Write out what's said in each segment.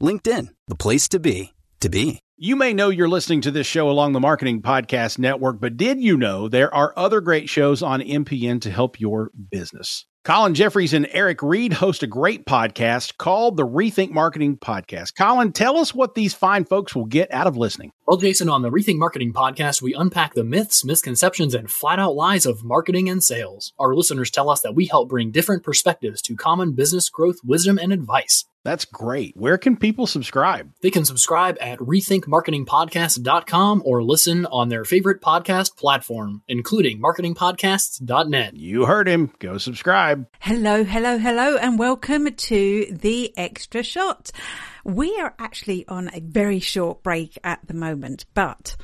LinkedIn, the place to be, to be. You may know you're listening to this show along the Marketing Podcast Network, but did you know there are other great shows on MPN to help your business? Colin Jeffries and Eric Reed host a great podcast called the Rethink Marketing Podcast. Colin, tell us what these fine folks will get out of listening. Well, Jason, on the Rethink Marketing Podcast, we unpack the myths, misconceptions, and flat out lies of marketing and sales. Our listeners tell us that we help bring different perspectives to common business growth, wisdom, and advice. That's great. Where can people subscribe? They can subscribe at rethinkmarketingpodcast.com or listen on their favorite podcast platform, including marketingpodcasts.net. You heard him. Go subscribe. Hello, hello, hello, and welcome to the Extra Shot. We are actually on a very short break at the moment, but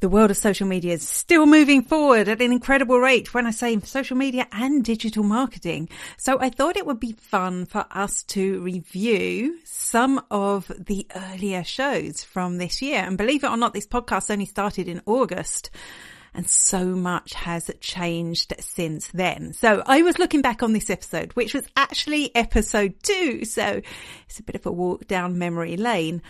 the world of social media is still moving forward at an incredible rate when I say social media and digital marketing. So I thought it would be fun for us to review some of the earlier shows from this year. And believe it or not, this podcast only started in August. And so much has changed since then. So I was looking back on this episode, which was actually episode two. So it's a bit of a walk down memory lane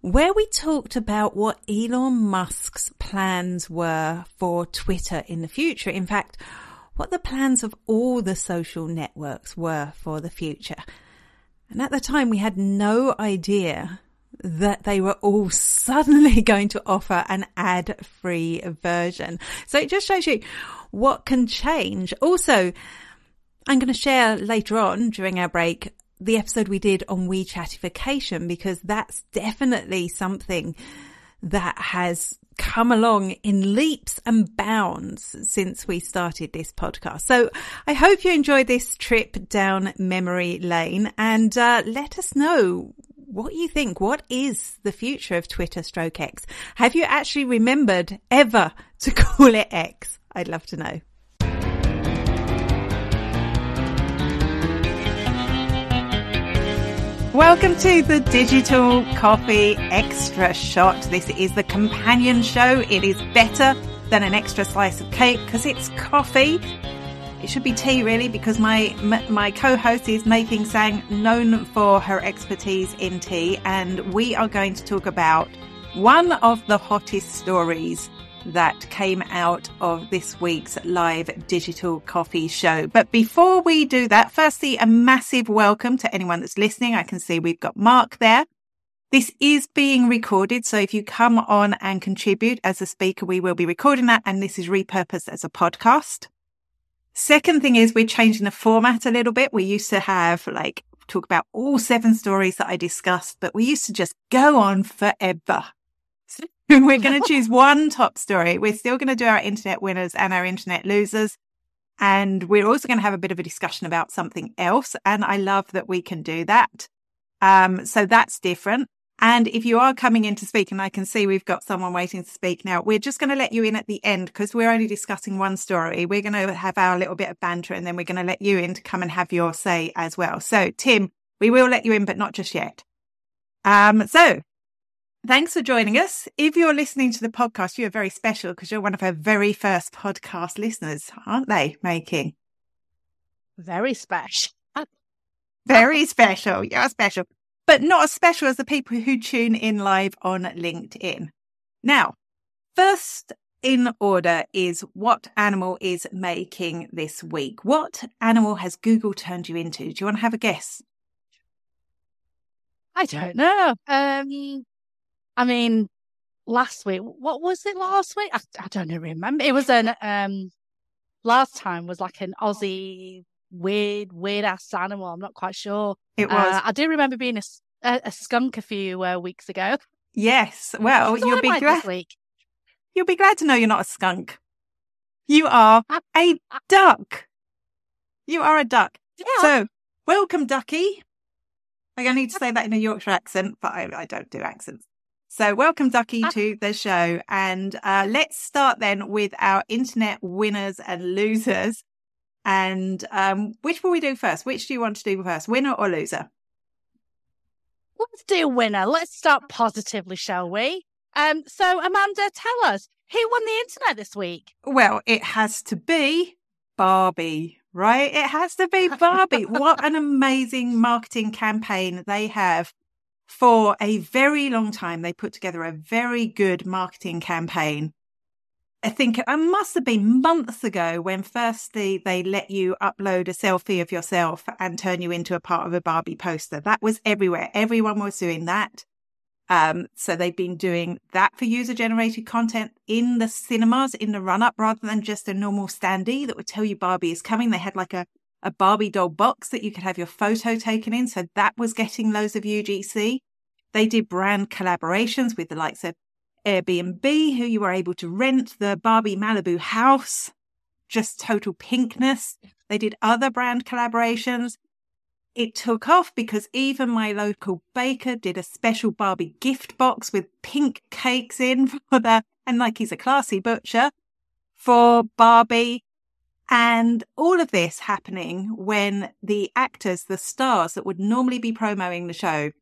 where we talked about what Elon Musk's plans were for Twitter in the future. In fact, what the plans of all the social networks were for the future. And at the time, we had no idea that they were all suddenly going to offer an ad free version. So it just shows you what can change. Also, I'm going to share later on during our break the episode we did on WeChatification because that's definitely something that has come along in leaps and bounds since we started this podcast. So I hope you enjoyed this trip down memory lane and uh, let us know what you think. What is the future of Twitter stroke X? Have you actually remembered ever to call it X? I'd love to know. Welcome to the Digital Coffee Extra Shot. This is the companion show. It is better than an extra slice of cake because it's coffee. It should be tea really because my my co-host is Making Sang, known for her expertise in tea, and we are going to talk about one of the hottest stories that came out of this week's live digital coffee show. But before we do that, firstly, a massive welcome to anyone that's listening. I can see we've got Mark there. This is being recorded. So if you come on and contribute as a speaker, we will be recording that. And this is repurposed as a podcast. Second thing is we're changing the format a little bit. We used to have like talk about all seven stories that I discussed, but we used to just go on forever. We're going to choose one top story. We're still going to do our internet winners and our internet losers. And we're also going to have a bit of a discussion about something else. And I love that we can do that. Um, so that's different. And if you are coming in to speak, and I can see we've got someone waiting to speak now, we're just going to let you in at the end because we're only discussing one story. We're going to have our little bit of banter and then we're going to let you in to come and have your say as well. So, Tim, we will let you in, but not just yet. Um, so Thanks for joining us. If you're listening to the podcast, you're very special because you're one of our very first podcast listeners, aren't they, Making? Very special. very special. You're special, but not as special as the people who tune in live on LinkedIn. Now, first in order is what animal is making this week? What animal has Google turned you into? Do you want to have a guess? I don't know. Um, I mean, last week, what was it last week? I, I don't remember. It was an, um, last time was like an Aussie weird, weird ass animal. I'm not quite sure. It was. Uh, I do remember being a, a, a skunk a few uh, weeks ago. Yes. Well, So you'll be glad. week. You'll be glad to know you're not a skunk. You are a duck. You are a duck. Yeah. So, welcome, Ducky. I need to say that in a Yorkshire accent, but I, I don't do accents. So, welcome, Ducky, to the show. And uh, let's start then with our internet winners and losers. And um, which will we do first? Which do you want to do first, winner or loser? Let's do winner. Let's start positively, shall we? Um, so Amanda, tell us who won the internet this week? Well, it has to be Barbie, right? It has to be Barbie. what an amazing marketing campaign they have for a very long time. They put together a very good marketing campaign. I think it must have been months ago when firstly they let you upload a selfie of yourself and turn you into a part of a Barbie poster. That was everywhere. Everyone was doing that. Um, so they've been doing that for user generated content in the cinemas in the run up rather than just a normal standee that would tell you Barbie is coming. They had like a, a Barbie doll box that you could have your photo taken in. So that was getting loads of UGC. They did brand collaborations with the likes of Airbnb, who you were able to rent the Barbie Malibu house, just total pinkness. They did other brand collaborations. It took off because even my local baker did a special Barbie gift box with pink cakes in for the, and like he's a classy butcher for Barbie. And all of this happening when the actors, the stars that would normally be promoting the show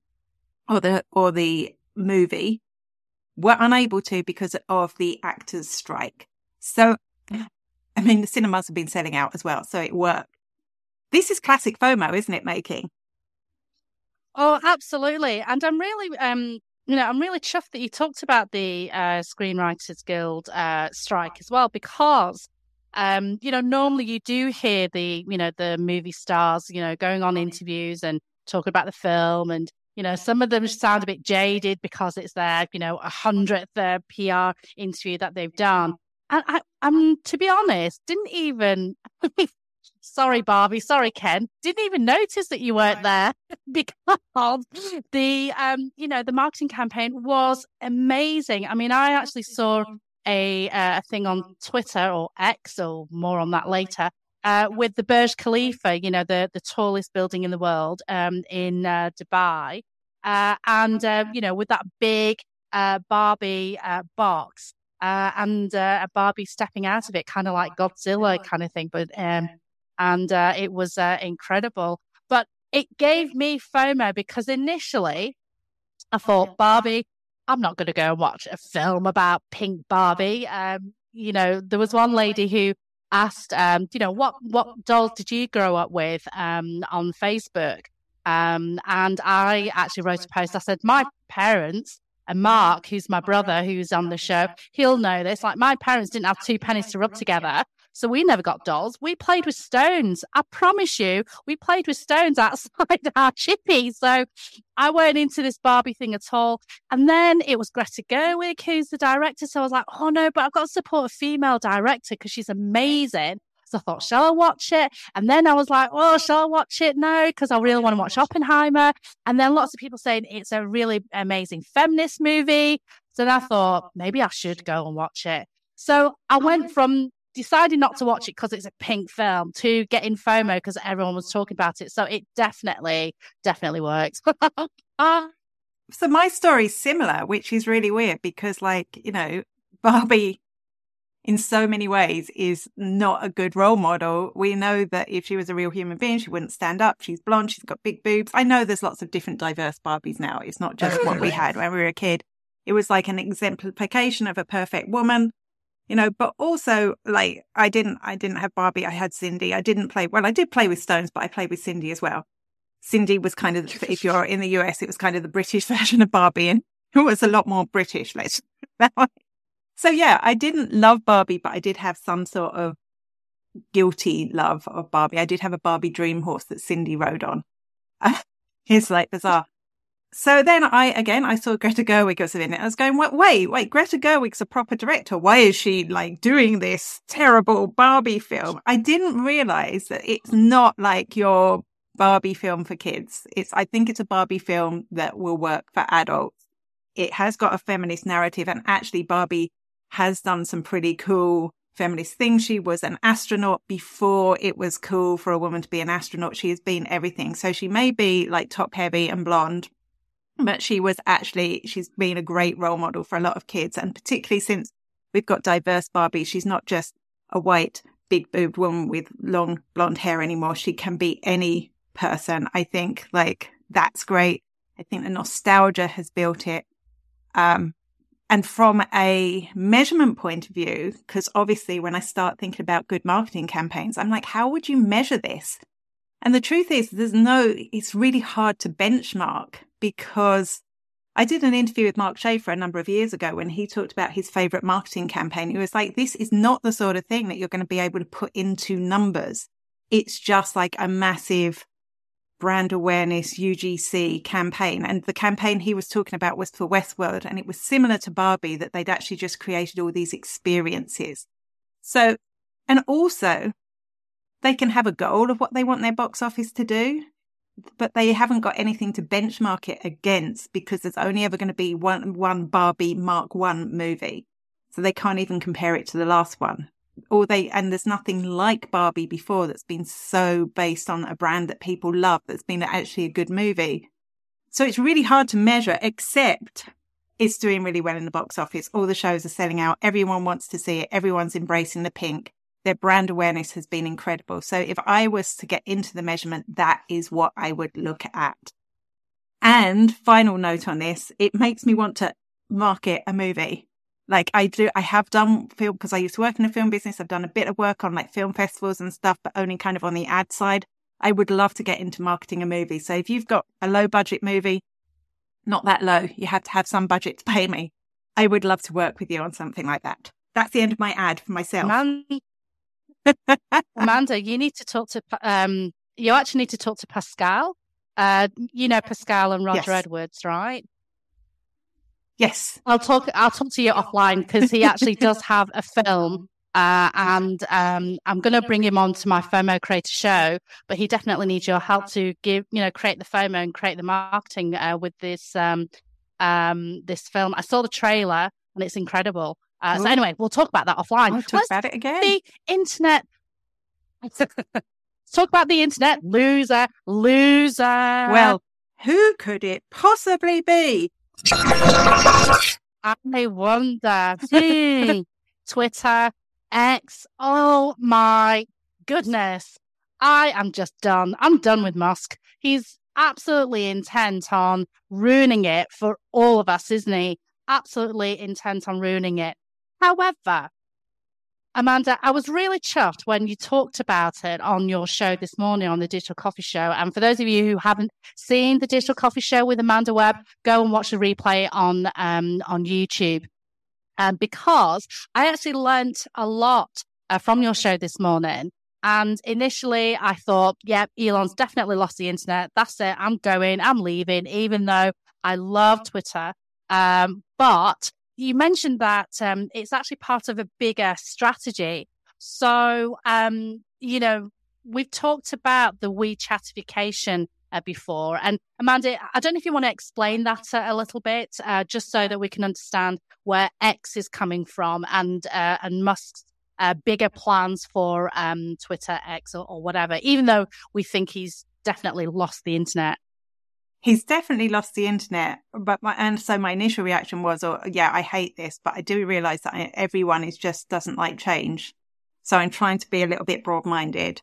or the, or the movie were unable to because of the actors strike. So, I mean, the cinemas have been selling out as well. So it worked. This is classic FOMO, isn't it, making? Oh, absolutely. And I'm really, um, you know, I'm really chuffed that you talked about the uh, Screenwriters Guild uh, strike as well, because, um, you know, normally you do hear the, you know, the movie stars, you know, going on interviews and talking about the film, and you know, some of them sound a bit jaded because it's their, you know, a hundredth uh, PR interview that they've done. And I, I'm, to be honest, didn't even. sorry, Barbie. Sorry, Ken. Didn't even notice that you weren't there because the, um, you know, the marketing campaign was amazing. I mean, I actually saw a uh, a thing on Twitter or X, or more on that later, uh, with the Burj Khalifa, you know, the the tallest building in the world, um, in uh, Dubai, uh, and uh, you know, with that big uh, Barbie uh, box. Uh, and uh, a Barbie stepping out of it, kind of like Godzilla kind of thing, but um, and uh, it was uh, incredible. But it gave me FOMO because initially I thought Barbie, I'm not going to go and watch a film about pink Barbie. Um, you know, there was one lady who asked, um, you know, what what dolls did you grow up with um, on Facebook? Um, and I actually wrote a post. I said, my parents and Mark, who's my brother, who's on the show, he'll know this. Like my parents didn't have two pennies to rub together. So we never got dolls. We played with stones. I promise you, we played with stones outside our chippy. So I weren't into this Barbie thing at all. And then it was Greta Gerwig, who's the director. So I was like, oh no, but I've got to support a female director because she's amazing. So I thought, shall I watch it? And then I was like, oh, shall I watch it? No, because I really want to watch Oppenheimer. And then lots of people saying it's a really amazing feminist movie. So I thought maybe I should go and watch it. So I went from deciding not to watch it because it's a pink film to getting FOMO because everyone was talking about it. So it definitely, definitely works. Ah, So my story's similar, which is really weird because like, you know, Barbie in so many ways is not a good role model. We know that if she was a real human being, she wouldn't stand up. She's blonde. She's got big boobs. I know there's lots of different diverse Barbies now. It's not just what we had when we were a kid. It was like an exemplification of a perfect woman, you know, but also like I didn't, I didn't have Barbie. I had Sindy. I didn't play, well, I did play with stones, but I played with Sindy as well. Sindy was kind of, if you're in the US, it was kind of the British version of Barbie and it was a lot more British, let's. So yeah, I didn't love Barbie, but I did have some sort of guilty love of Barbie. I did have a Barbie dream horse that Sindy rode on. it's like bizarre. So then I, again, I saw Greta Gerwig was in it. I was going, wait, wait, wait, Greta Gerwig's a proper director. Why is she like doing this terrible Barbie film? I didn't realize that it's not like your Barbie film for kids. It's, I think it's a Barbie film that will work for adults. It has got a feminist narrative and actually Barbie has done some pretty cool feminist things. She was an astronaut before it was cool for a woman to be an astronaut. She has been everything. So she may be like top heavy and blonde, but she was actually, she's been a great role model for a lot of kids. And particularly since we've got diverse Barbie, she's not just a white, big boobed woman with long blonde hair anymore. She can be any person. I think like that's great. I think the nostalgia has built it. Um, and from a measurement point of view, because obviously when I start thinking about good marketing campaigns, I'm like, how would you measure this? And the truth is, there's no, it's really hard to benchmark because I did an interview with Mark Schaefer a number of years ago when he talked about his favorite marketing campaign. He was like, this is not the sort of thing that you're going to be able to put into numbers. It's just like a massive brand awareness UGC campaign. And the campaign he was talking about was for Westworld. And it was similar to Barbie that they'd actually just created all these experiences. So, and also they can have a goal of what they want their box office to do, but they haven't got anything to benchmark it against because there's only ever going to be one, one Barbie Mark One movie. So they can't even compare it to the last one or they and there's nothing like Barbie before that's been so based on a brand that people love that's been actually a good movie. So it's really hard to measure except it's doing really well in the box office. All the shows are selling out. Everyone wants to see it. Everyone's embracing the pink. Their brand awareness has been incredible. So if I was to get into the measurement, that is what I would look at. And final note on this, it makes me want to market a movie. Like I do, I have done film because I used to work in the film business. I've done a bit of work on like film festivals and stuff, but only kind of on the ad side. I would love to get into marketing a movie. So if you've got a low budget movie, not that low, you have to have some budget to pay me. I would love to work with you on something like that. That's the end of my ad for myself. Amanda, you need to talk to, um, you actually need to talk to Pascal. Uh, you know, Pascal and Roger yes. Edwards, right? Yes. I'll talk I'll talk to you offline because he actually does have a film. Uh, and um, I'm going to bring him on to my FOMO creator show, but he definitely needs your help to give, you know, create the FOMO and create the marketing uh, with this um, um, this film. I saw the trailer and it's incredible. Uh, so anyway, we'll talk about that offline. I'll talk Let's about it again. The internet. talk about the internet. Loser, loser. Well, who could it possibly be? I wonder. Hmm. Twitter, X. Oh my goodness. I am just done. I'm done with Musk. He's absolutely intent on ruining it for all of us, isn't he? Absolutely intent on ruining it. However, Amanda, I was really chuffed when you talked about it on your show this morning on the Digital Coffee Show. And for those of you who haven't seen the Digital Coffee Show with Amanda Webb, go and watch the replay on um, on YouTube. Um, because I actually learned a lot uh, from your show this morning. And initially, I thought, yep, yeah, Elon's definitely lost the internet. That's it. I'm going. I'm leaving. Even though I love Twitter, um, but you mentioned that um, it's actually part of a bigger strategy. So, um, you know, we've talked about the WeChatification uh, before. And Amanda, I don't know if you want to explain that a little bit, uh, just so that we can understand where X is coming from and uh, and Musk's uh, bigger plans for um, Twitter X or, or whatever. Even though we think he's definitely lost the internet he's definitely lost the internet. But my, and so my initial reaction was, oh, yeah, I hate this, but I do realize that everyone is just doesn't like change. So I'm trying to be a little bit broad minded.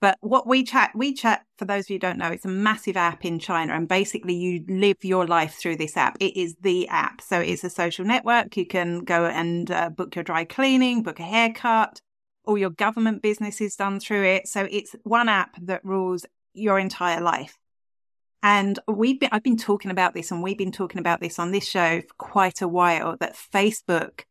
But what WeChat, WeChat, for those of you who don't know, it's a massive app in China and basically you live your life through this app. It is the app. So it's a social network. You can go and uh, book your dry cleaning, book a haircut, all your government business is done through it. So it's one app that rules your entire life. And we've been, I've been talking about this and we've been talking about this on this show for quite a while that Facebook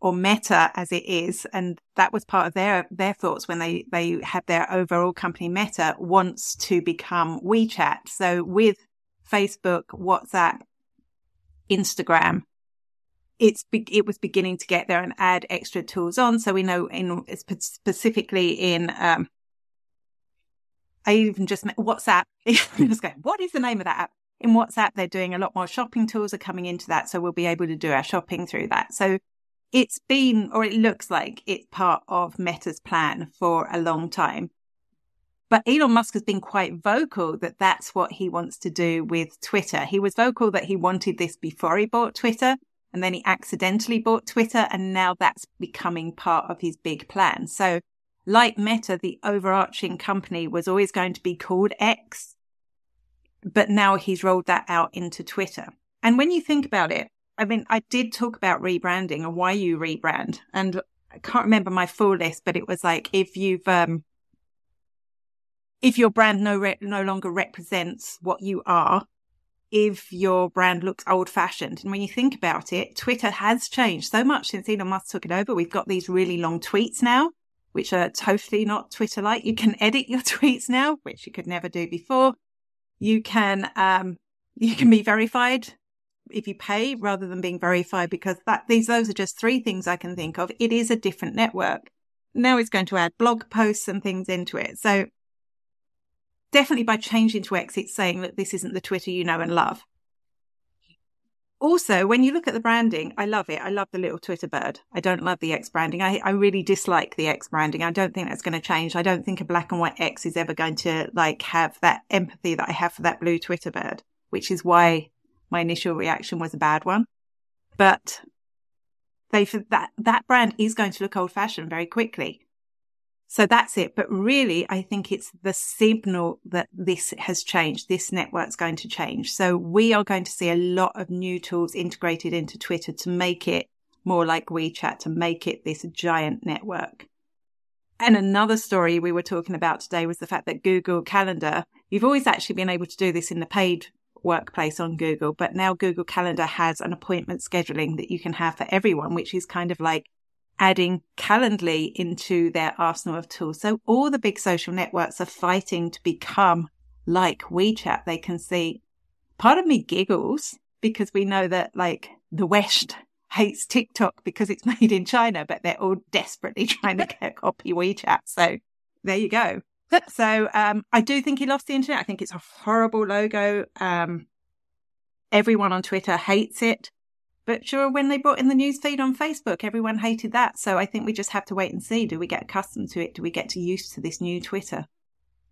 or Meta as it is, and that was part of their, their thoughts when they, they had their overall company Meta wants to become WeChat. So with Facebook, WhatsApp, Instagram, it's it was beginning to get there and add extra tools on. So we know in specifically in um, I even just met WhatsApp. just going, what is the name of that app? In WhatsApp, they're doing a lot more shopping tools are coming into that, so we'll be able to do our shopping through that. So it's been, or it looks like it's part of Meta's plan for a long time. But Elon Musk has been quite vocal that that's what he wants to do with Twitter. He was vocal that he wanted this before he bought Twitter and then he accidentally bought Twitter and now that's becoming part of his big plan. So like Meta, the overarching company was always going to be called X, but now he's rolled that out into Twitter. And when you think about it, I mean, I did talk about rebranding and why you rebrand. And I can't remember my full list, but it was like if you've, um, if your brand no re- no longer represents what you are, if your brand looks old fashioned. And when you think about it, Twitter has changed so much since Elon Musk took it over. We've got these really long tweets now, which are totally not Twitter like. You can edit your tweets now, which you could never do before. You can, um, you can be verified if you pay rather than being verified because that these those are just three things I can think of. It is a different network. Now it's going to add blog posts and things into it. So definitely by changing to X, it's saying that this isn't the Twitter you know and love. Also, when you look at the branding, I love it. I love the little Twitter bird. I don't love the X branding. I, I really dislike the X branding. I don't think that's going to change. I don't think a black and white X is ever going to like have that empathy that I have for that blue Twitter bird, which is why my initial reaction was a bad one. But they, that, that brand is going to look old fashioned very quickly. So that's it. But really, I think it's the signal that this has changed. This network's going to change. So we are going to see a lot of new tools integrated into Twitter to make it more like WeChat, to make it this giant network. And another story we were talking about today was the fact that Google Calendar, you've always actually been able to do this in the paid workplace on Google, but now Google Calendar has an appointment scheduling that you can have for everyone, which is kind of like adding Calendly into their arsenal of tools. So all the big social networks are fighting to become like WeChat. They can see part of me giggles because we know that like the West hates TikTok because it's made in China, but they're all desperately trying to get copy WeChat. So there you go. So um, I do think he lost the internet. I think it's a horrible logo. Um, everyone on Twitter hates it. But sure, when they brought in the news feed on Facebook, everyone hated that. So I think we just have to wait and see. Do we get accustomed to it? Do we get used to this new Twitter?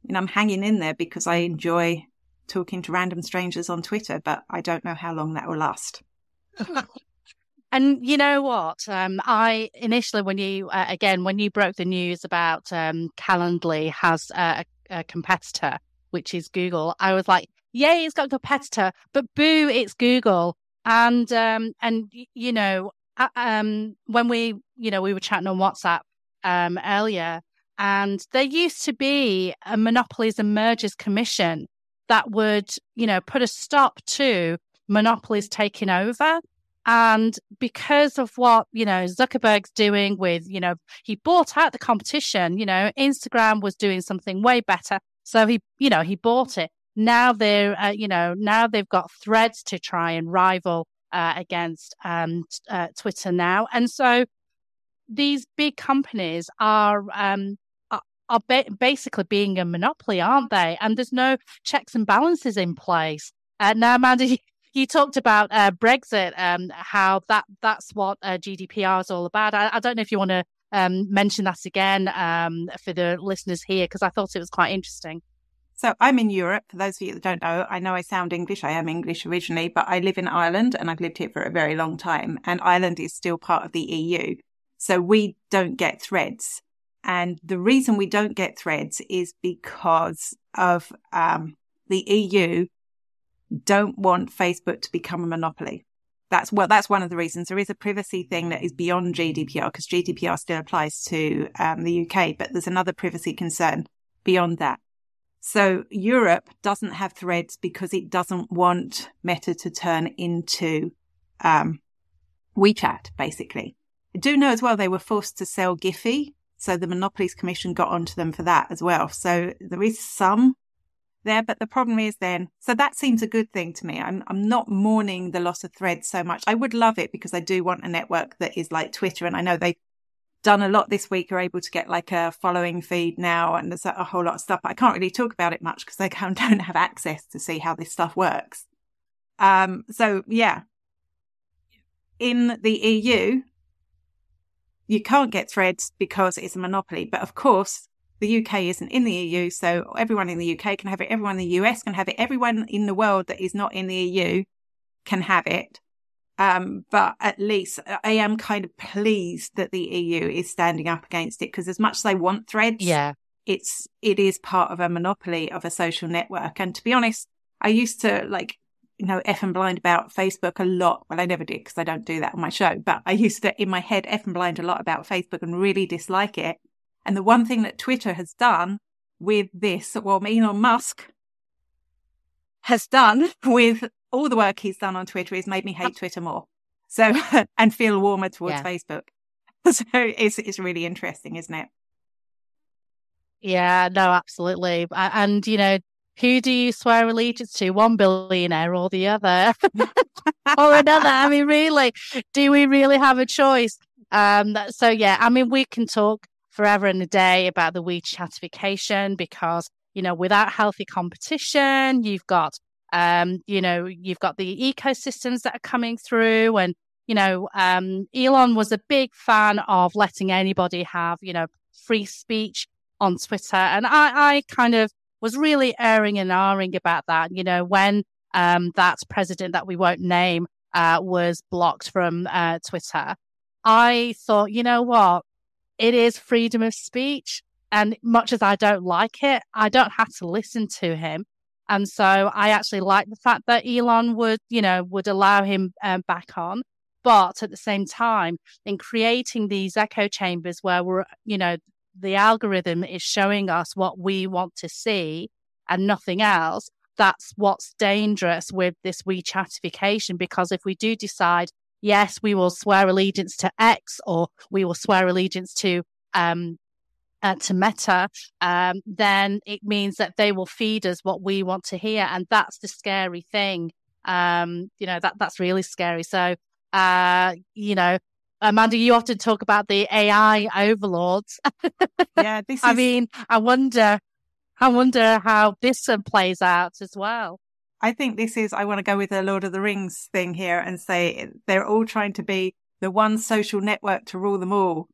And I'm hanging in there because I enjoy talking to random strangers on Twitter, but I don't know how long that will last. and you know what? Um, I initially, when you uh, again, when you broke the news about um, Calendly has a, a competitor, which is Google, I was like, "Yay, it's got a competitor!" But boo, it's Google and um and you know um when we you know we were chatting on WhatsApp um earlier and there used to be a monopolies and mergers commission that would you know put a stop to monopolies taking over. And because of what you know Zuckerberg's doing with you know he bought out the competition you know Instagram was doing something way better. So he you know he bought it now they're, uh, you know, now they've got threads to try and rival uh, against um, uh, Twitter now. And so these big companies are, um, are, ba- basically being a monopoly, aren't they? And there's no checks and balances in place. Uh, now, Amanda, you, you talked about uh, Brexit, um, how that that's what uh, GDPR is all about. I, I don't know if you want to um, mention that again um, for the listeners here, because I thought it was quite interesting. So I'm in Europe. For those of you that don't know, I know I sound English. I am English originally, but I live in Ireland and I've lived here for a very long time. And Ireland is still part of the EU. So we don't get threads. And the reason we don't get threads is because of um, the EU don't want Facebook to become a monopoly. That's well, that's one of the reasons. There is a privacy thing that is beyond GDPR because GDPR still applies to um, the UK, but there's another privacy concern beyond that. So Europe doesn't have threads because it doesn't want Meta to turn into um, WeChat, basically. I do know as well they were forced to sell Giphy, so the Monopolies Commission got onto them for that as well. So there is some there. But the problem is then, so that seems a good thing to me. I'm, I'm not mourning the loss of threads so much. I would love it because I do want a network that is like Twitter. And I know they've done a lot this week, are able to get like a following feed now. And there's a whole lot of stuff. But I can't really talk about it much because I don't have access to see how this stuff works. Um, so yeah, in the EU, you can't get threads because it's a monopoly. But of course, the UK isn't in the EU, so everyone in the UK can have it. Everyone in the US can have it. Everyone in the world that is not in the EU can have it. Um, but at least I am kind of pleased that the EU is standing up against it because as much as I want threads, yeah, it's, it is part of a monopoly of a social network. And to be honest, I used to like you know, F and blind about Facebook a lot. Well, I never did because I don't do that on my show, but I used to, in my head, F and blind a lot about Facebook and really dislike it. And the one thing that Twitter has done with this, well, Elon Musk has done with all the work he's done on Twitter has made me hate Twitter more. So, and feel warmer towards yeah. Facebook. So it's, it's really interesting, isn't it? Yeah, no, absolutely. And, you know, who do you swear allegiance to, one billionaire or the other, or another? I mean, really, do we really have a choice? Um, so yeah, I mean, we can talk forever and a day about the WeChatification because you know, without healthy competition, you've got, um, you know, you've got the ecosystems that are coming through, and you know, um, Elon was a big fan of letting anybody have, you know, free speech on Twitter, and I, I kind of was really erring and ahhing about that. You know, when um, that president that we won't name uh, was blocked from uh, Twitter, I thought, you know what? It is freedom of speech. And much as I don't like it, I don't have to listen to him. And so I actually like the fact that Elon would, you know, would allow him um, back on. But at the same time, in creating these echo chambers where we're, you know, the algorithm is showing us what we want to see and nothing else, that's what's dangerous with this WeChatification. Because if we do decide, yes, we will swear allegiance to X or we will swear allegiance to, um, uh, to Meta, um, then it means that they will feed us what we want to hear, and that's the scary thing. Um, you know that that's really scary. So, uh, you know, Amanda, you often talk about the AI overlords. yeah, this is... I mean, I wonder, I wonder how this plays out as well. I think this is, I want to go with the Lord of the Rings thing here and say they're all trying to be the one social network to rule them all.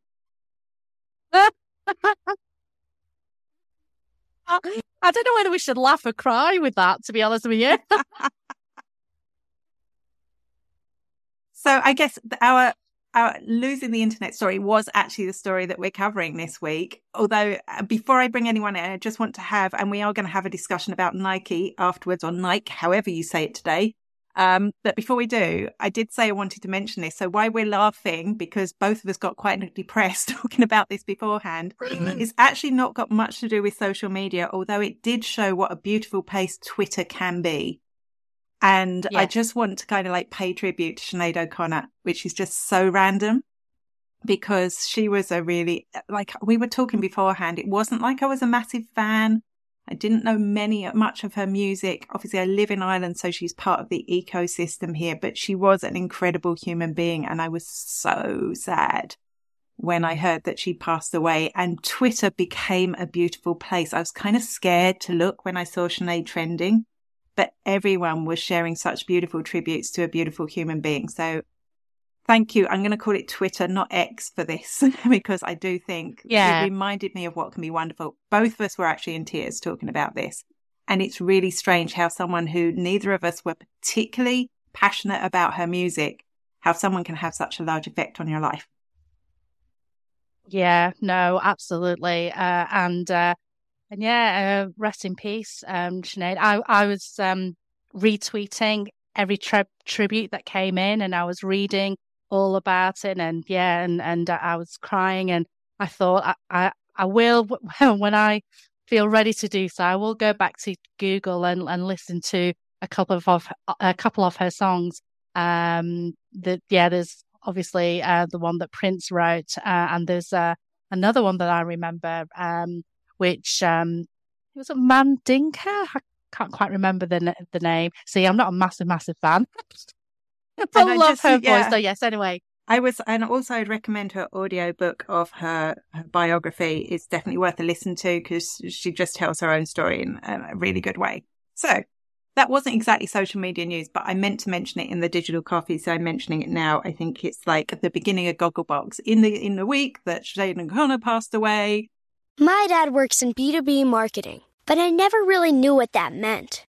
I don't know whether we should laugh or cry with that, to be honest with you. so I guess our our losing the internet story was actually the story that we're covering this week. Although, uh, before I bring anyone in, I just want to have, and we are going to have a discussion about Nike afterwards, or Nike, however you say it today. Um, but before we do, I did say I wanted to mention this. So why we're laughing, because both of us got quite depressed talking about this beforehand, is actually not got much to do with social media, although it did show what a beautiful place Twitter can be. And yeah. I just want to kind of like pay tribute to Sinead O'Connor, which is just so random because she was a really, like we were talking beforehand, it wasn't like I was a massive fan. I didn't know many, much of her music. Obviously, I live in Ireland, so she's part of the ecosystem here, but she was an incredible human being. And I was so sad when I heard that she passed away and Twitter became a beautiful place. I was kind of scared to look when I saw Sinead trending but everyone was sharing such beautiful tributes to a beautiful human being. So thank you. I'm going to call it Twitter, not X for this, because I do think yeah. it reminded me of what can be wonderful. Both of us were actually in tears talking about this. And it's really strange how someone who neither of us were particularly passionate about her music, how someone can have such a large effect on your life. Yeah, no, absolutely. Uh, and uh, and yeah, uh, rest in peace, um, Sinead. I, I was um, retweeting every tri- tribute that came in and I was reading all about it. And yeah, and, and I was crying and I thought I, I, I will, when I feel ready to do so, I will go back to Google and, and listen to a couple of, of a couple of her songs. Um, that yeah, there's obviously uh, the one that Prince wrote, uh, and there's uh, another one that I remember. Um, which um, it was a Mandinka. I can't quite remember the the name. See, I'm not a massive, massive fan. I And I just- her yeah. voice. So yes. Anyway, I was, and also I'd recommend her audiobook of her, her biography. It's definitely worth a listen to because she just tells her own story in a really good way. So that wasn't exactly social media news, but I meant to mention it in the digital coffee. So I'm mentioning it now. I think it's like the beginning of Gogglebox in the, in the week that Sinead Connor passed away. My dad works in B2B marketing, but I never really knew what that meant.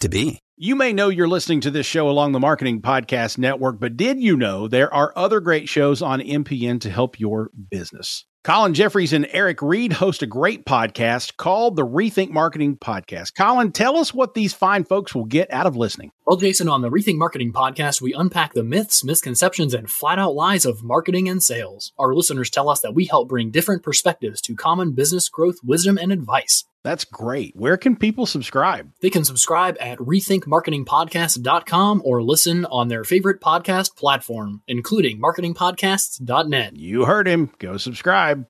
to be. You may know you're listening to this show along the Marketing Podcast Network, but did you know there are other great shows on MPN to help your business? Colin Jeffries and Eric Reed host a great podcast called the Rethink Marketing Podcast. Colin, tell us what these fine folks will get out of listening. Well, Jason, on the Rethink Marketing podcast, we unpack the myths, misconceptions, and flat out lies of marketing and sales. Our listeners tell us that we help bring different perspectives to common business growth, wisdom, and advice. That's great. Where can people subscribe? They can subscribe at rethinkmarketingpodcast.com or listen on their favorite podcast platform, including marketingpodcasts.net. You heard him. Go subscribe.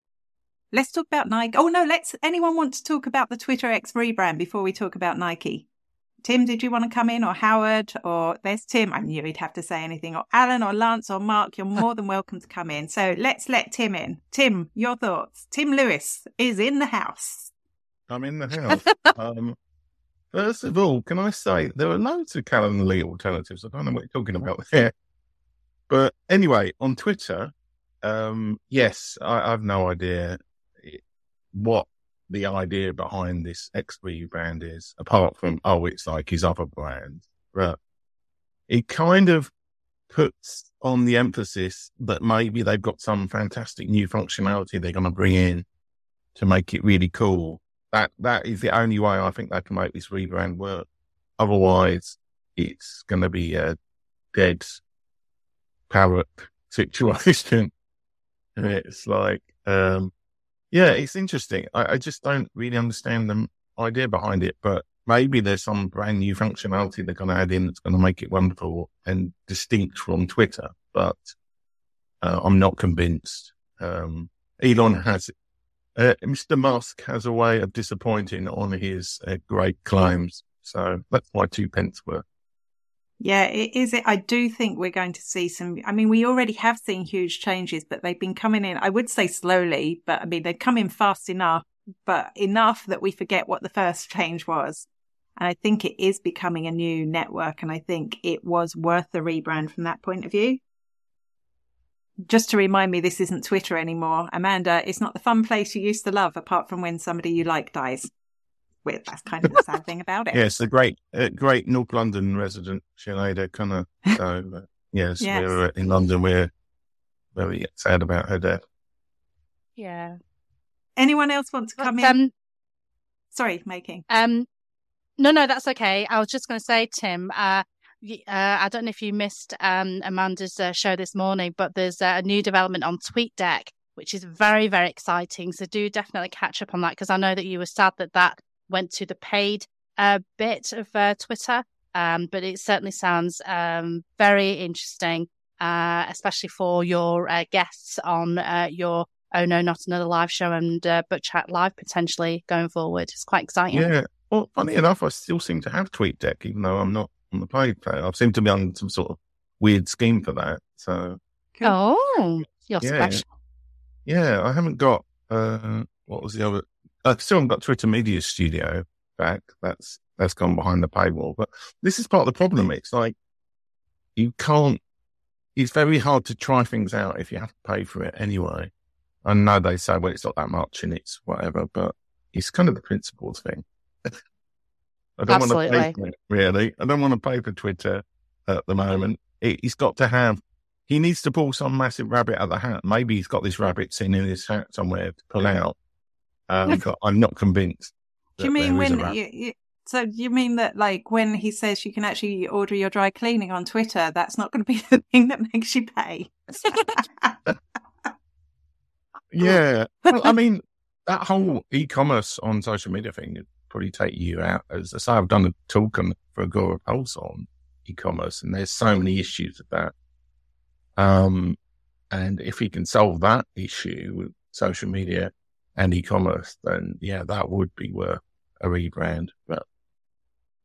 Let's talk about Nike. Oh no, let's, anyone want to talk about the Twitter X rebrand before we talk about Nike? Tim, did you want to come in or Howard or there's Tim? I knew he'd have to say anything or Alan or Lance or Mark. You're more than welcome to come in. So let's let Tim in. Tim, your thoughts. Tim Lewis is in the house. I'm in the house. um, first of all, can I say there are loads of Calendly alternatives. I don't know what you're talking about there. But anyway, on Twitter, um, yes, I, I have no idea what the idea behind this XB brand is, apart from, oh, it's like his other brand. But it kind of puts on the emphasis that maybe they've got some fantastic new functionality they're going to bring in to make it really cool that that is the only way I think they can make this rebrand work. Otherwise, it's going to be a dead parrot situation. And it's like, um, yeah, it's interesting. I, I just don't really understand the idea behind it, but maybe there's some brand new functionality they're going to add in that's going to make it wonderful and distinct from Twitter. But uh, I'm not convinced. Um, Elon has uh, Mr. Musk has a way of disappointing on his uh, great claims. So that's why two pence worth. Yeah, it is. It. I do think we're going to see some. I mean, we already have seen huge changes, but they've been coming in. I would say slowly, but I mean, they've come in fast enough, but enough that we forget what the first change was. And I think it is becoming a new network, and I think it was worth the rebrand from that point of view. Just to remind me, this isn't Twitter anymore. Amanda, it's not the fun place you used to love, apart from when somebody you like dies. Weird. That's kind of the sad thing about it. Yes, the great, uh, great North London resident, Sinead Connor. So, uh, yes, Yes. we're uh, in London. We're very sad about her death. yeah. Anyone else want to come in? Um, Sorry, making. Um, no, no, that's okay. I was just going to say, Tim. Uh, y- uh, I don't know if you missed um, Amanda's uh, show this morning, but there's uh, a new development on TweetDeck, which is very, very exciting. So do definitely catch up on that because I know that you were sad that that went to the paid uh, bit of uh, Twitter. Um, but it certainly sounds um, very interesting, uh, especially for your guests on your Oh No, Not Another Live show and But Chat Live potentially going forward. It's quite exciting. Yeah. Well, funny enough, I still seem to have TweetDeck, even though I'm not on the paid plan. I seem to be on some sort of weird scheme for that. So, Oh, you're Yeah. special. Yeah, I haven't got uh what was the other I still haven't got Twitter Media Studio back. That's that's gone behind the paywall. But this is part of the problem. It's like you can't it's very hard to try things out if you have to pay for it anyway. I know they say, well, it's not that much and it's whatever, but it's kind of the principles thing. I don't Absolutely. want to pay for it, really. I don't want to pay for Twitter at the moment. He's got to have, he needs to pull some massive rabbit out of the hat. Maybe he's got this rabbit sitting in his hat somewhere to pull out. Um, I'm not convinced. Do you mean there is a when rabbit. you, you, so you mean that like when he says you can actually order your dry cleaning on Twitter, that's not going to be the thing that makes you pay? Yeah. Well, I mean, that whole e-commerce on social media thing probably take you out. As I say, I've done a talk on for a Agorapulse on e-commerce, and there's so many issues with that. Um, and if he can solve that issue with social media and e-commerce, then yeah, that would be worth a rebrand. But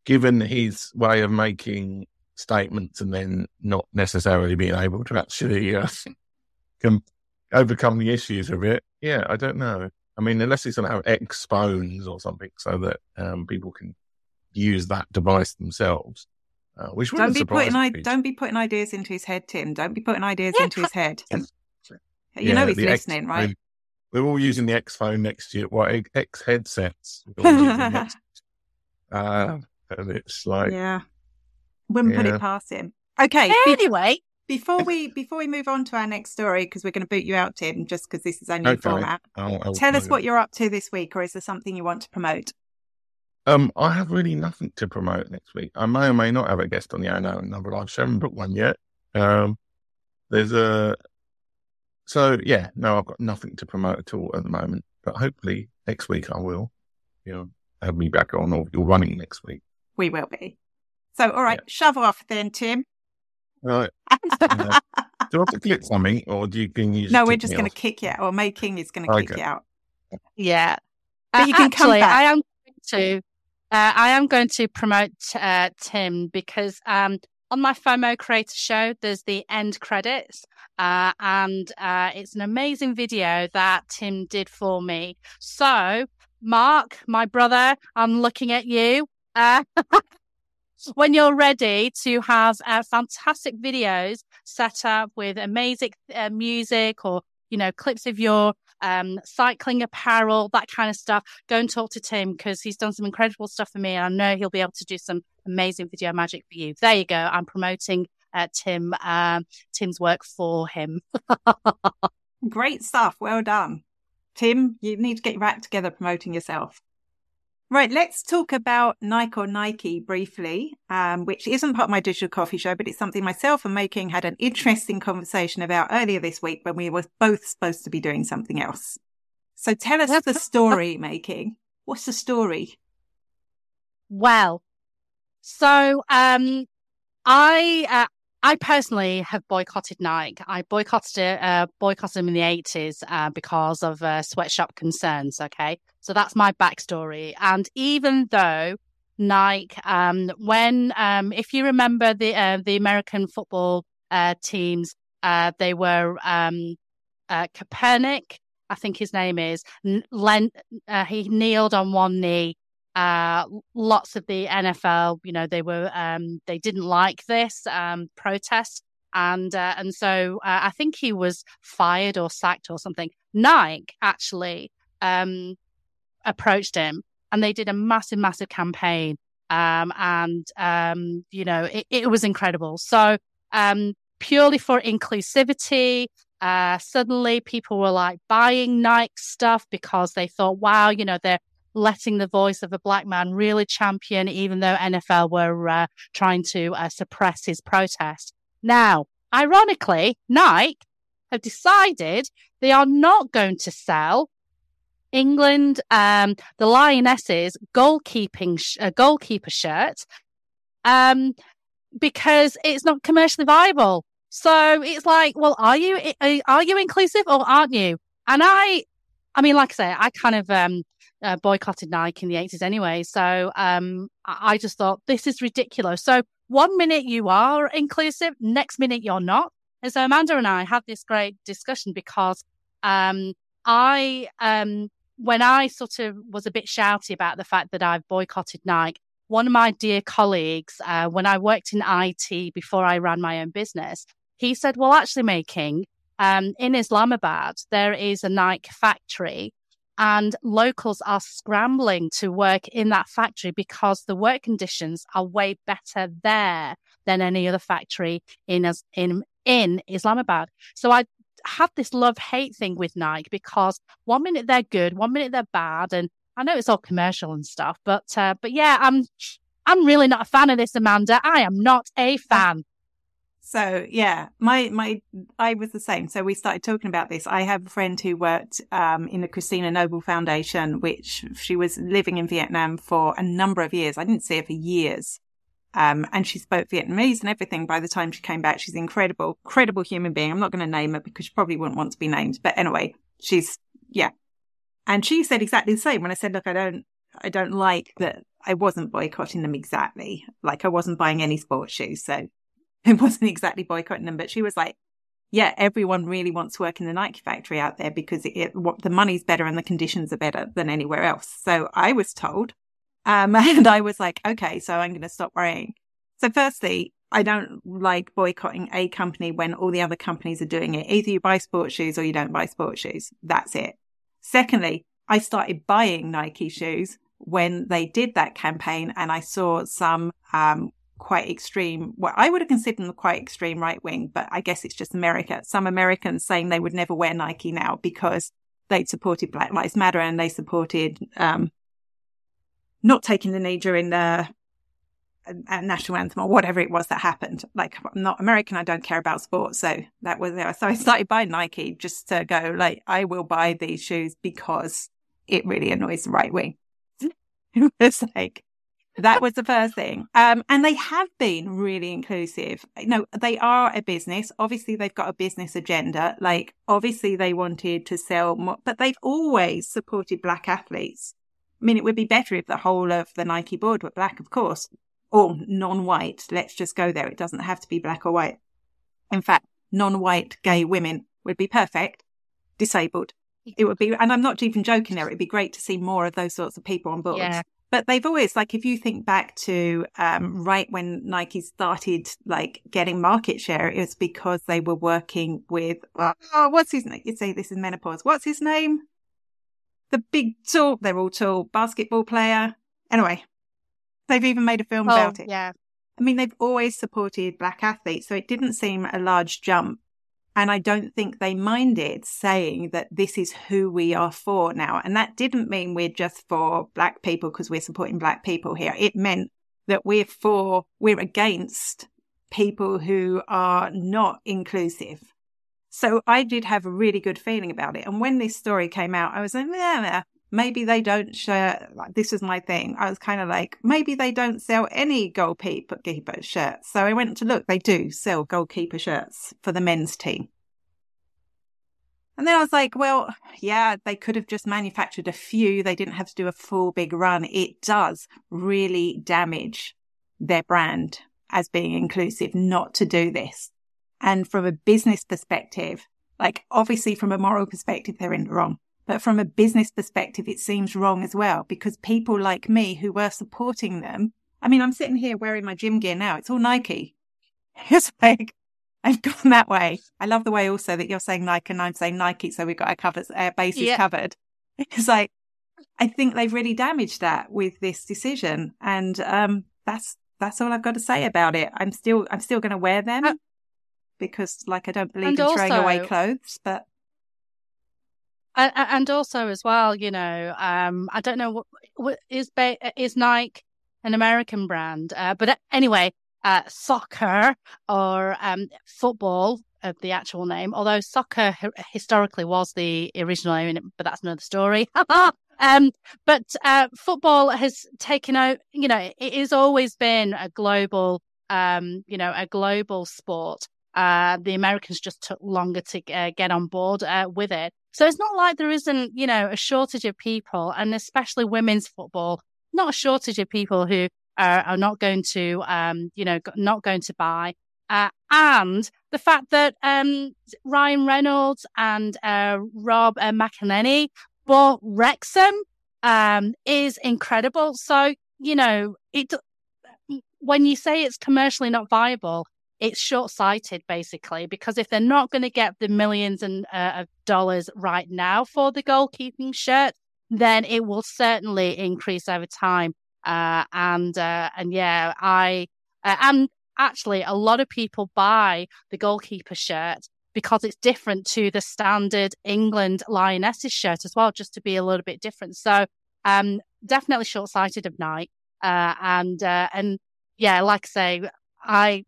given his way of making statements and then not necessarily being able to actually uh, com- overcome the issues of it. Yeah, I don't know. I mean, unless it's going to have X phones or something so that um, people can use that device themselves, uh, which Don't wouldn't be surprise putting I, me. don't be putting ideas into his head, Tim. Don't be putting ideas Yeah, into his head. You Yeah, know he's the X listening, right? phone- We're all using the X phone next year. What X headsets? We're all using X- uh, and it's like, yeah, wouldn't put it past him. Okay, Anyway, before we before we move on to our next story, because we're going to boot you out, Tim, just because this is our new Okay. format. I'll- I'll Tell us what you're up to this week, or is there something you want to promote? Um, I have really nothing to promote next week. I may or may not have a guest on the unknown number live show. I haven't booked one yet. Um, there's a so yeah, no, I've got nothing to promote at all at the moment. But hopefully next week I will. You know, have me back on, or you're running next week. We will be. So, all right, shove off then, Tim. Right? Uh, do I have to click something, or do you can you? Just no, we're just going to kick you out, or May King is going to kick Okay. you out. yeah. But Uh, you can come back. I am going to. Uh, I am going to promote uh, Tim because um, on my FOMO Creator Show, there's the end credits, uh, and uh, it's an amazing video that Tim did for me. So, Mark, my brother, I'm looking at you. Uh, when you're ready to have uh, fantastic videos set up with amazing uh, music or you know clips of your um, cycling apparel, that kind of stuff, go and talk to Tim because he's done some incredible stuff for me, and I know he'll be able to do some amazing video magic for you. There you go. I'm promoting uh, Tim, um, Tim's work for him. Great stuff. Well done. Tim, you need to get your act together promoting yourself. Right, let's talk about Nike or Nike briefly, um, which isn't part of my digital coffee show, but it's something myself and May King had an interesting conversation about earlier this week when we were both supposed to be doing something else. So tell us the story, May King. What's the story? Well, so um, I uh, I personally have boycotted Nike. I boycotted it, uh, boycotted them in the eighties uh, because of uh, sweatshop concerns. Okay, so that's my backstory. And even though Nike, um, when um, if you remember the uh, the American football uh, teams, uh, they were um, uh, Kaepernick. I think his name is. Len, uh, he kneeled on one knee uh lots of the NFL you know they were um they didn't like this um protest. And uh, and so uh, I think he was fired or sacked or something. Nike actually um approached him and they did a massive massive campaign. Um and um you know it, it was incredible. So um purely for inclusivity uh suddenly people were like buying Nike stuff because they thought wow you know they're letting the voice of a black man really champion, even though NFL were uh, trying to uh, suppress his protest. Now, ironically, Nike have decided they are not going to sell England, um, the Lionesses goalkeeping sh- uh, goalkeeper shirt, um, because it's not commercially viable. So it's like, well, are you are you inclusive or aren't you? And I, I mean, like I say, I kind of um, uh, boycotted Nike in the 80s anyway. So um, I just thought this is ridiculous. So one minute you are inclusive, next minute you're not. And so Amanda and I had this great discussion because um, I, um, when I sort of was a bit shouty about the fact that I've boycotted Nike, one of my dear colleagues, uh, when I worked in IT before I ran my own business, he said, well, actually, May King um, in Islamabad, there is a Nike factory and locals are scrambling to work in that factory because the work conditions are way better there than any other factory in in in Islamabad. So I have this love hate thing with Nike because one minute they're good, one minute they're bad, and I know it's all commercial and stuff, but uh, but yeah, I'm I'm really not a fan of this, Amanda. I am not a fan. So yeah, my my I was the same. So we started talking about this. I have a friend who worked um, in the Christina Noble Foundation, which she was living in Vietnam for a number of years. I didn't see her for years. Um, and she spoke Vietnamese and everything. By the time she came back, she's incredible, incredible human being. I'm not going to name her because she probably wouldn't want to be named. But anyway, she's, yeah. And she said exactly the same when I said, look, I don't, I don't like that I wasn't boycotting them exactly. Like I wasn't buying any sports shoes. So it wasn't exactly boycotting them, but she was like, yeah, everyone really wants to work in the Nike factory out there because it, it, what, the money's better and the conditions are better than anywhere else. So I was told, um, and I was like, okay, so I'm going to stop worrying. So firstly, I don't like boycotting a company when all the other companies are doing it. Either you buy sports shoes or you don't buy sports shoes. That's it. Secondly, I started buying Nike shoes when they did that campaign and I saw some, um, quite extreme, well, I would have considered them quite extreme right wing, but I guess it's just America. Some Americans saying they would never wear Nike now because they supported Black Lives Matter and they supported, um, not taking the knee during the uh, national anthem or whatever it was that happened. Like I'm not American. I don't care about sports. So that was there. So I started buying Nike just to go like, I will buy these shoes because it really annoys the right wing. it was like, that was the first thing. Um, and they have been really inclusive. No, they are a business. Obviously, they've got a business agenda. Like, obviously, they wanted to sell more, but they've always supported black athletes. I mean, it would be better if the whole of the Nike board were black, of course, or non-white. Let's just go there. It doesn't have to be black or white. In fact, non-white gay women would be perfect. Disabled. It would be, and I'm not even joking there. It'd be great to see more of those sorts of people on board. Yeah. But they've always, like, if you think back to um, right when Nike started, like, getting market share, it was because they were working with, oh, what's his name? You'd say this is menopause. What's his name? The big tall, they're all tall, basketball player. Anyway, they've even made a film oh, about it. Yeah. I mean, they've always supported black athletes, so it didn't seem a large jump and I don't think they minded saying that this is who we are for now. And that didn't mean we're just for black people because we're supporting black people here. It meant that we're for, we're against people who are not inclusive. So I did have a really good feeling about it. And when this story came out, I was like, yeah, maybe they don't share. Like, this was my thing. I was kind of like, maybe they don't sell any goalkeeper shirts. So I went to look. They do sell goalkeeper shirts for the men's team. And then I was like, well, yeah, they could have just manufactured a few. They didn't have to do a full big run. It does really damage their brand as being inclusive not to do this. And from a business perspective, like obviously from a moral perspective, they're in the wrong. But from a business perspective, it seems wrong as well because people like me who were supporting them. I mean, I'm sitting here wearing my gym gear now. It's all Nike. It's like, I've gone that way. I love the way also that you're saying Nike and I'm saying Nike. So we've got our covers, our bases yeah. covered. It's like, I think they've really damaged that with this decision. And, um, that's, that's all I've got to say about it. I'm still, I'm still going to wear them uh, because like, I don't believe in also, throwing away clothes, but and also as well, you know, um, I don't know what, what is is Nike an American brand, uh, but anyway, uh, soccer or um, football of the actual name, although soccer historically was the original name, but that's another story. um, but uh, football has taken out, you know, it has always been a global, um, you know, a global sport. Uh, the Americans just took longer to uh, get on board uh, with it. So it's not like there isn't, you know, a shortage of people, and especially women's football, not a shortage of people who are, are not going to, um, you know, not going to buy. Uh, and the fact that um, Ryan Reynolds and uh, Rob uh, McElhenney bought Wrexham um, is incredible. So you know, it when you say it's commercially not viable, it's short sighted basically because if they're not going to get the millions and uh, of dollars right now for the goalkeeping shirt, then it will certainly increase over time. Uh, and uh, and yeah, I uh, and actually a lot of people buy the goalkeeper shirt because it's different to the standard England Lionesses shirt as well, just to be a little bit different. So um, definitely short sighted of Nike. Uh, and uh, and yeah, like I say, I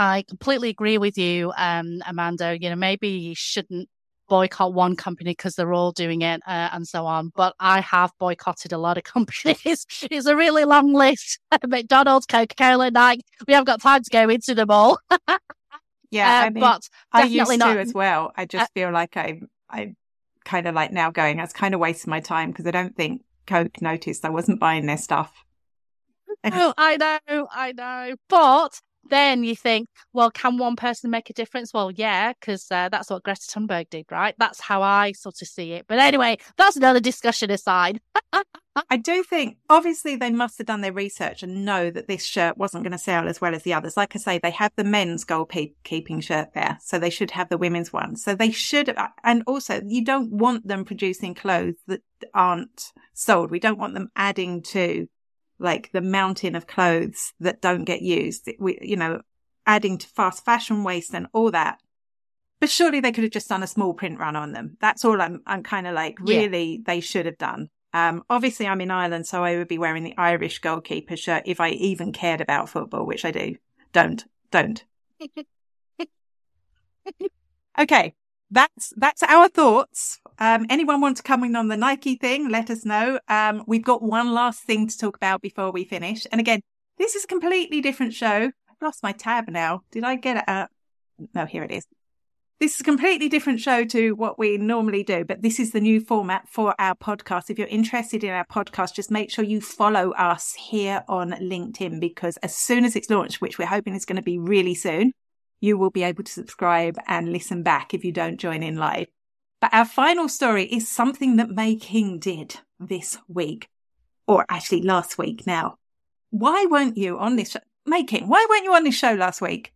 I completely agree with you, um, Amanda. You know, maybe you shouldn't boycott one company because they're all doing it uh, and so on. But I have boycotted a lot of companies. it's a really long list. McDonald's, Coca Cola, Nike. We haven't got time to go into them all. yeah, uh, I mean, but I used not. to as well. I just uh, feel like I I kind of like now going. I was kind of wasting my time because I don't think Coke noticed I wasn't buying their stuff. oh, I know, I know. But then you think, well, can one person make a difference? Well, yeah, because uh, that's what Greta Thunberg did, right? That's how I sort of see it. But anyway, that's another discussion aside. I do think, obviously, they must have done their research and know that this shirt wasn't going to sell as well as the others. Like I say, they have the men's goalkeeping shirt there, so they should have the women's one. So they should, and also, you don't want them producing clothes that aren't sold. We don't want them adding to like the mountain of clothes that don't get used. We, you know, adding to fast fashion waste and all that. But surely they could have just done a small print run on them. That's all I'm, I'm kind of like, really, yeah. they should have done. Um, obviously I'm in Ireland, so I would be wearing the Irish goalkeeper shirt if I even cared about football, which I do. Don't, don't. okay that's that's our thoughts. Um, anyone want to come in on the Nike thing? Let us know. Um, we've got one last thing to talk about before we finish. And again, this is a completely different show. I've lost my tab now. Did I get it out? No, here it is. This is a completely different show to what we normally do, but this is the new format for our podcast. If you're interested in our podcast, just make sure you follow us here on LinkedIn because as soon as it's launched, which we're hoping is going to be really soon, you will be able to subscribe and listen back if you don't join in live. But our final story is something that May King did this week, or actually last week now. Why weren't you on this show? May King, why weren't you on this show last week?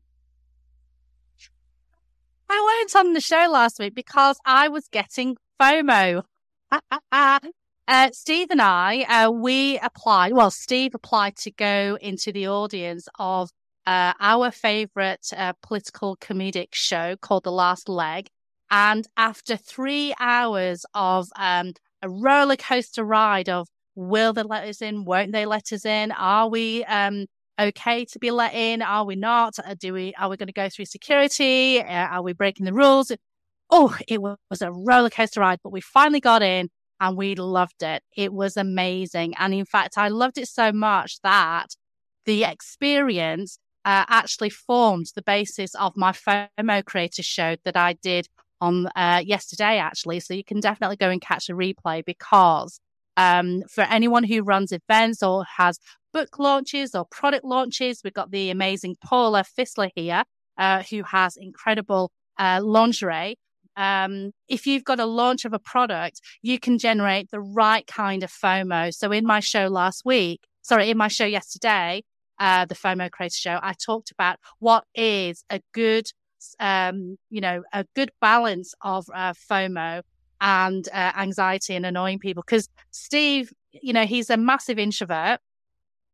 I weren't on the show last week because I was getting FOMO. uh, Steve and I, uh, we applied, well, Steve applied to go into the audience of uh, our favorite uh, political comedic show called The Last Leg. And after three hours of um, a roller coaster ride of will they let us in? Won't they let us in? Are we um, okay to be let in? Are we not? Uh, do we? Are we going to go through security? Uh, are we breaking the rules? Oh, it was a roller coaster ride, but we finally got in and we loved it. It was amazing, and in fact, I loved it so much that the experience uh, actually formed the basis of my FOMO creator show that I did on uh, yesterday, actually. So you can definitely go and catch a replay because um, for anyone who runs events or has book launches or product launches, we've got the amazing Paula Fissler here, uh, who has incredible uh, lingerie. Um, if you've got a launch of a product, you can generate the right kind of FOMO. So in my show last week, sorry, in my show yesterday, uh, the FOMO Creator Show, I talked about what is a good, um, you know, a good balance of uh, FOMO and uh, anxiety and annoying people. Because Steve, you know, he's a massive introvert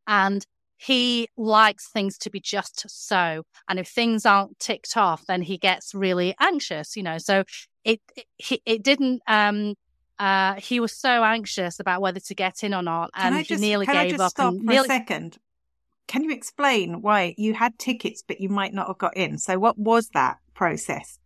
and he likes things to be just so. And if things aren't ticked off, then he gets really anxious, you know. So it, it, it didn't, um, uh, he was so anxious about whether to get in or not, and he just, nearly gave I just up. Stop for nearly... a second. Can you explain why you had tickets, but you might not have got in? So what was that process?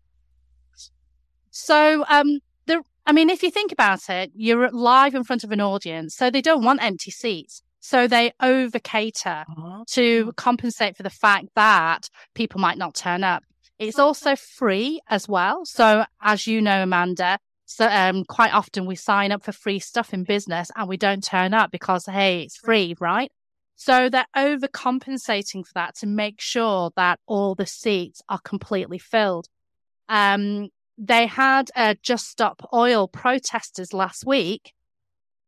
So, um, the, I mean, if you think about it, you're live in front of an audience, so they don't want empty seats. So they over cater uh-huh. to compensate for the fact that people might not turn up. It's also free as well. So as you know, Amanda, so um, quite often we sign up for free stuff in business and we don't turn up because hey, it's free, right? So they're overcompensating for that to make sure that all the seats are completely filled. Um, they had uh, Just Stop Oil protesters last week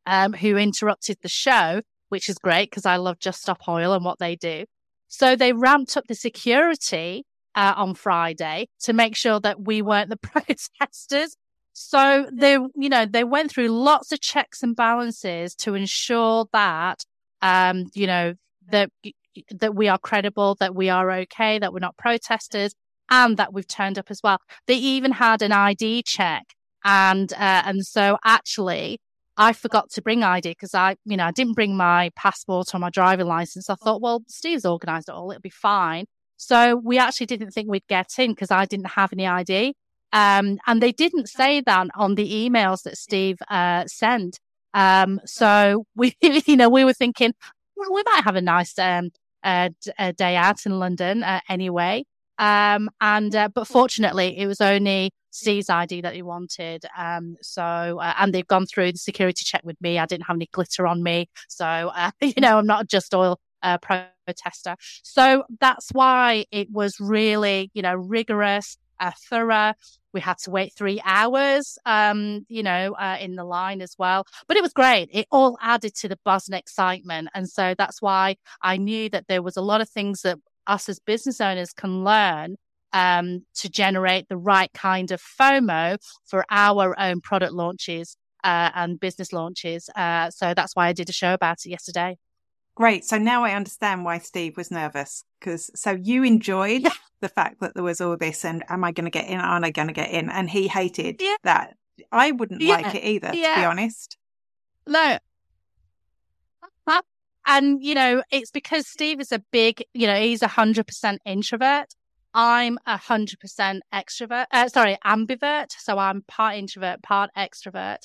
um, who interrupted the show, which is great because I love Just Stop Oil and what they do. So they ramped up the security uh, on Friday to make sure that we weren't the protesters. So they, you know, they went through lots of checks and balances to ensure that, um, you know, that that we are credible, that we are okay, that we're not protesters, and that we've turned up as well. They even had an ID check, and uh, and so actually, I forgot to bring ID because I, you know, I didn't bring my passport or my driving license. I thought, well, Steve's organised it all; it'll be fine. So we actually didn't think we'd get in because I didn't have any ID. Um, and they didn't say that on the emails that Steve uh, sent. Um, so we, you know, we were thinking, well, we might have a nice um, uh, d- day out in London uh, anyway. Um, and uh, but fortunately, it was only Steve's ID that he wanted. Um, so uh, and they've gone through the security check with me. I didn't have any glitter on me, so uh, you know I'm not a just oil uh, protester. So that's why it was really you know rigorous, uh, thorough. We had to wait three hours, um, you know, uh, in the line as well. But it was great. It all added to the buzz and excitement. And so that's why I knew that there was a lot of things that us as business owners can learn um, to generate the right kind of FOMO for our own product launches uh, and business launches. Uh, so that's why I did a show about it yesterday. Great. So now I understand why Steve was nervous because so you enjoyed yeah. the fact that there was all this and am I going to get in? Aren't I going to get in? And he hated yeah. that. I wouldn't yeah. like it either, to be honest. No, and, you know, it's because Steve is a big, you know, he's a hundred percent introvert. I'm a hundred percent extrovert. Uh, sorry, ambivert. So I'm part introvert, part extrovert.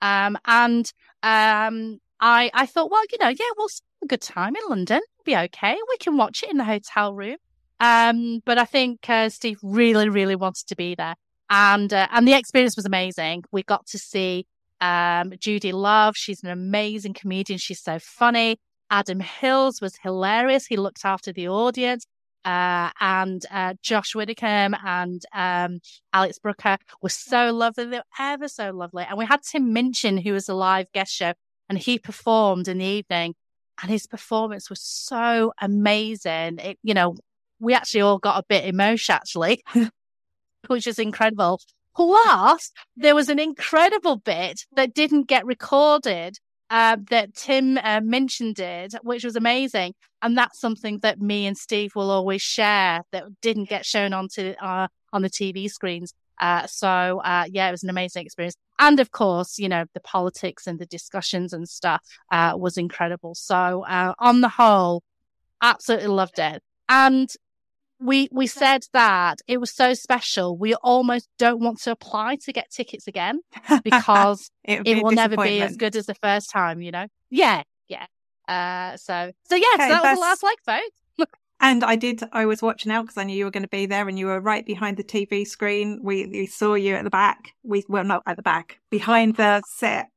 Um, and, um, I, I thought, well, you know, yeah, we'll spend a good time in London. It'll be okay. We can watch it in the hotel room. Um, but I think, uh, Steve really, really wanted to be there. And, uh, and the experience was amazing. We got to see, um, Judi Love. She's an amazing comedian. She's so funny. Adam Hills was hilarious. He looked after the audience. Uh, and uh, Josh Widdicombe and um, Alex Brooker were so lovely. They were ever so lovely. And we had Tim Minchin, who was a live guest show, and he performed in the evening. And his performance was so amazing. It, you know, we actually all got a bit emotional, actually, which is incredible. Plus, there was an incredible bit that didn't get recorded uh, that Tim uh, mentioned it, which was amazing. And that's something that me and Steve will always share that didn't get shown onto uh, on the TV screens. Uh, so uh, yeah, it was an amazing experience. And of course, you know, the politics and the discussions and stuff uh, was incredible. So on the whole, absolutely loved it. And we we said that it was so special. We almost don't want to apply to get tickets again because it, it will never be as good as the first time. You know? Yeah, yeah. Uh, so so yeah, okay, so that was the last leg, folks. And I did. I was watching out because I knew you were going to be there, and you were right behind the TV screen. We we saw you at the back. We well, not at the back, behind the set.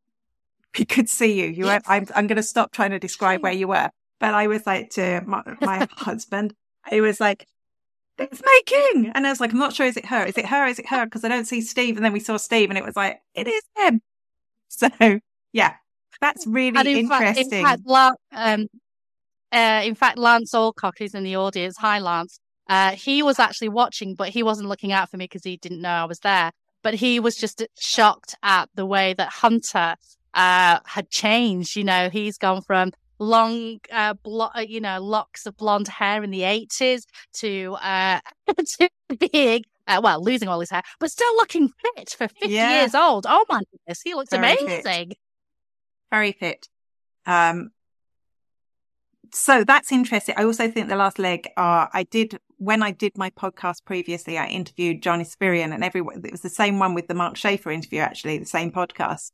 We could see you. You yes. were. I'm. I'm going to stop trying to describe where you were. But I was like to my, my husband. It was like it's May King. And I was like, I'm not sure, is it her? Is it her? Is it her? Because I don't see Steve. And then we saw Steve and it was like, it is him. So yeah, that's really in interesting. Fact, in, fact, um, uh, in fact, Lance Alcock, who's in the audience, hi Lance, uh, he was actually watching, but he wasn't looking out for me because he didn't know I was there. But he was just shocked at the way that Hunter uh, had changed. You know, he's gone from long, uh, blo- uh, you know, locks of blonde hair in the eighties to, uh, to being, uh, well, losing all his hair, but still looking fit for 50 yeah. years old. Oh my goodness. He looks Very amazing. Fit. Very fit. Um, so that's interesting. I also think the last leg uh, I did when I did my podcast previously, I interviewed Johnny Spirian and everyone, it was the same one with the Mark Schaefer interview, actually, the same podcast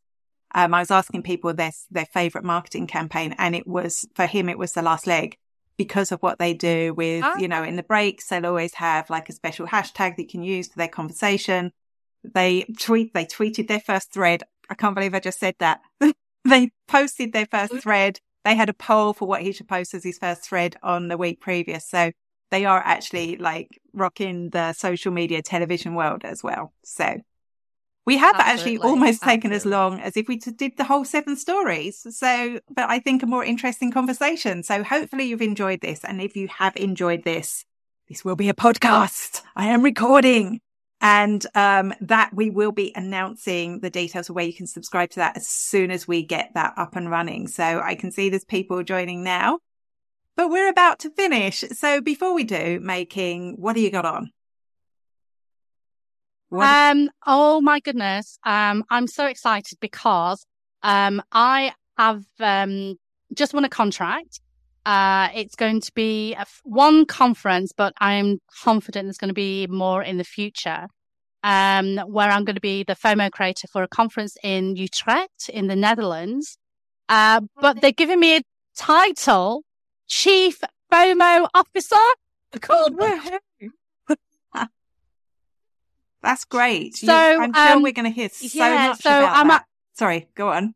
um, I was asking people their their favorite marketing campaign, and it was for him it was the last leg because of what they do with oh. you know in the breaks they'll always have like a special hashtag that you can use for their conversation. They tweet they tweeted their first thread. I can't believe I just said that. they posted their first thread. They had a poll for what he should post as his first thread on the week previous. So they are actually like rocking the social media television world as well. So We have Absolutely, actually almost taken as long as if we did the whole seven stories. So, but I think a more interesting conversation. So hopefully you've enjoyed this. And if you have enjoyed this, this will be a podcast. I am recording. And um, that we will be announcing the details of where you can subscribe to that as soon as we get that up and running. So I can see there's people joining now, but we're about to finish. So before we do, May King, what do you got on? What- Um, oh my goodness. Um, I'm so excited because, um, I have, um, just won a contract. Uh, it's going to be a f- one conference, but I'm confident there's going to be more in the future. Um, where I'm going to be the FOMO creator for a conference in Utrecht in the Netherlands. Uh, but they're giving me a title, Chief FOMO Officer. Called That's great. You- So, I'm sure um, we're going to hear so yeah, much so about I'm a- that. Sorry, go on.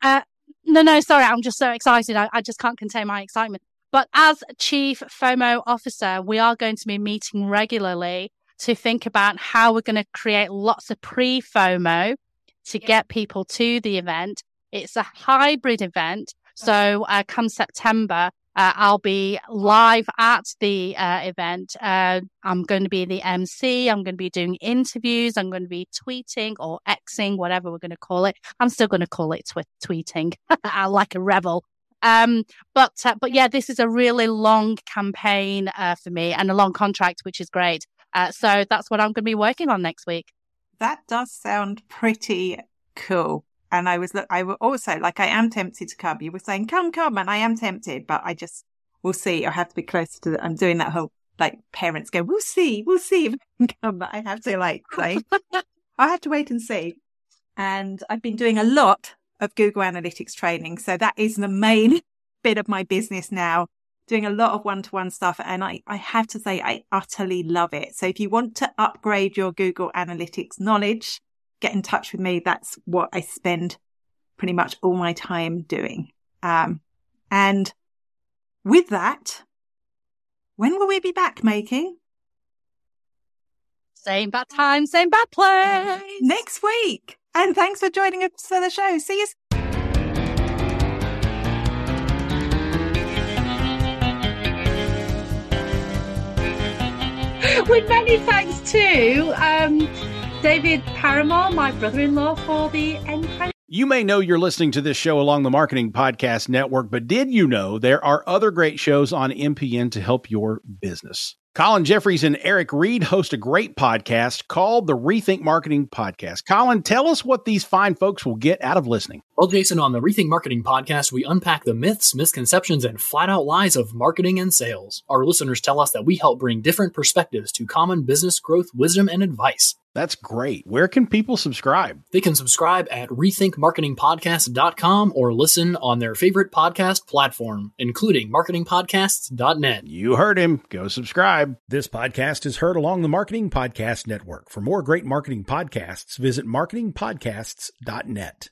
Uh, no, no, sorry. I'm just so excited. I, I just can't contain my excitement. But as chief FOMO officer, we are going to be meeting regularly to think about how we're going to create lots of pre FOMO to get people to the event. It's a hybrid event. So, uh, come September, uh, I'll be live at the uh, event. Uh, I'm going to be the MC. I'm going to be doing interviews. I'm going to be tweeting or Xing, whatever we're going to call it. I'm still going to call it twi- tweeting, like a rebel. Um, but uh, but yeah, this is a really long campaign uh, for me and a long contract, which is great. Uh, so that's what I'm going to be working on next week. That does sound pretty cool. And I was, look, I was also like, I am tempted to come. You were saying, come, come. And I am tempted, but I just, we'll see. I have to be closer to the, I'm doing that whole, like, parents go, we'll see, we'll see if I can come. But I have to, like, say, I have to wait and see. And I've been doing a lot of Google Analytics training. So that is the main bit of my business now, doing a lot of one to one stuff. And I, I have to say, I utterly love it. So if you want to upgrade your Google Analytics knowledge, get in touch with me. That's what I spend pretty much all my time doing. Um, and with that, when will we be back May King? Same bad time, same bad place. Next week. And thanks for joining us for the show. See you. With many thanks to um, David Paramore, my brother-in-law, for the end credits. You may know you're listening to this show along the Marketing Podcast Network, but did you know there are other great shows on MPN to help your business? Colin Jeffries and Eric Reed host a great podcast called the Rethink Marketing Podcast. Colin, tell us what these fine folks will get out of listening. Well, Jason, on the Rethink Marketing podcast, we unpack the myths, misconceptions, and flat out lies of marketing and sales. Our listeners tell us that we help bring different perspectives to common business growth, wisdom, and advice. That's great. Where can people subscribe? They can subscribe at rethinkmarketingpodcast.com or listen on their favorite podcast platform, including marketingpodcasts.net. You heard him. Go subscribe. This podcast is heard along the Marketing Podcast Network. For more great marketing podcasts, visit marketingpodcasts.net.